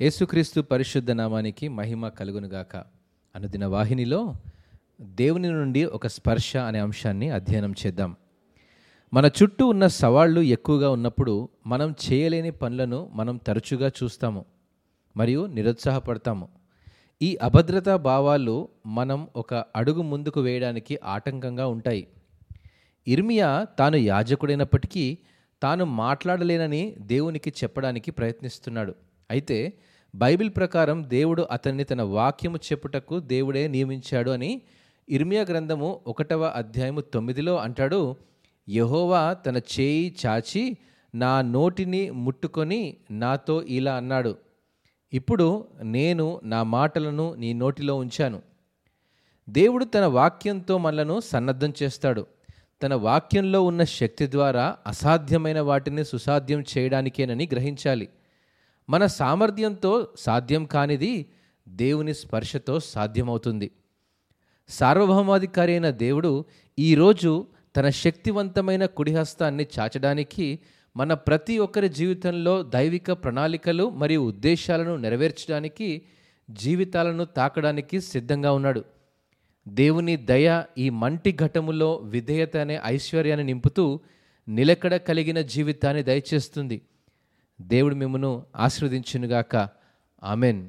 యేసుక్రీస్తు పరిశుద్ధ నామానికి మహిమ కలుగునుగాక. అనుదిన వాహినిలో దేవుని నుండి ఒక స్పర్శ అనే అంశాన్ని అధ్యయనం చేద్దాం. మన చుట్టూ ఉన్న సవాళ్ళు ఎక్కువగా ఉన్నప్పుడు మనం చేయలేని పనులను మనం తరచుగా చూస్తాము మరియు నిరుత్సాహపడతాము. ఈ అభద్రతా భావాలు మనం ఒక అడుగు ముందుకు వేయడానికి ఆటంకంగా ఉంటాయి. ఇర్మియా తాను యాజకుడైనప్పటికీ తాను మాట్లాడలేనని దేవునికి చెప్పడానికి ప్రయత్నిస్తున్నాడు. అయితే బైబిల్ ప్రకారం దేవుడు అతన్ని తన వాక్యము చెప్పుటకు దేవుడే నియమించాడు అని ఇర్మియా గ్రంథము ఒకటవ అధ్యాయము తొమ్మిదిలో అంటాడు యహోవా తన చేయి చాచి నా నోటిని ముట్టుకొని నాతో ఇలా అన్నాడు ఇప్పుడు నేను నా మాటలను నీ నోటిలో ఉంచాను. దేవుడు తన వాక్యంతో మనలను సన్నద్ధం చేస్తాడు. తన వాక్యంలో ఉన్న శక్తి ద్వారా అసాధ్యమైన వాటిని సుసాధ్యం చేయడానికేనని గ్రహించాలి. మన సామర్థ్యంతో సాధ్యం కానిది దేవుని స్పర్శతో సాధ్యమవుతుంది. సార్వభౌమాధికారి అయిన దేవుడు ఈరోజు తన శక్తివంతమైన కుడిహస్తాన్ని చాచడానికి మన ప్రతి ఒక్కరి జీవితంలో దైవిక ప్రణాళికలు మరియు ఉద్దేశాలను నెరవేర్చడానికి జీవితాలను తాకడానికి సిద్ధంగా ఉన్నాడు. దేవుని దయ ఈ మంటి ఘటములో విధేయత అనే ఐశ్వర్యాన్ని నింపుతూ నిలకడ కలిగిన జీవితాన్ని దయచేస్తుంది. దేవుడు మిమ్మను ఆశీర్వదించునుగాక. ఆమెన్.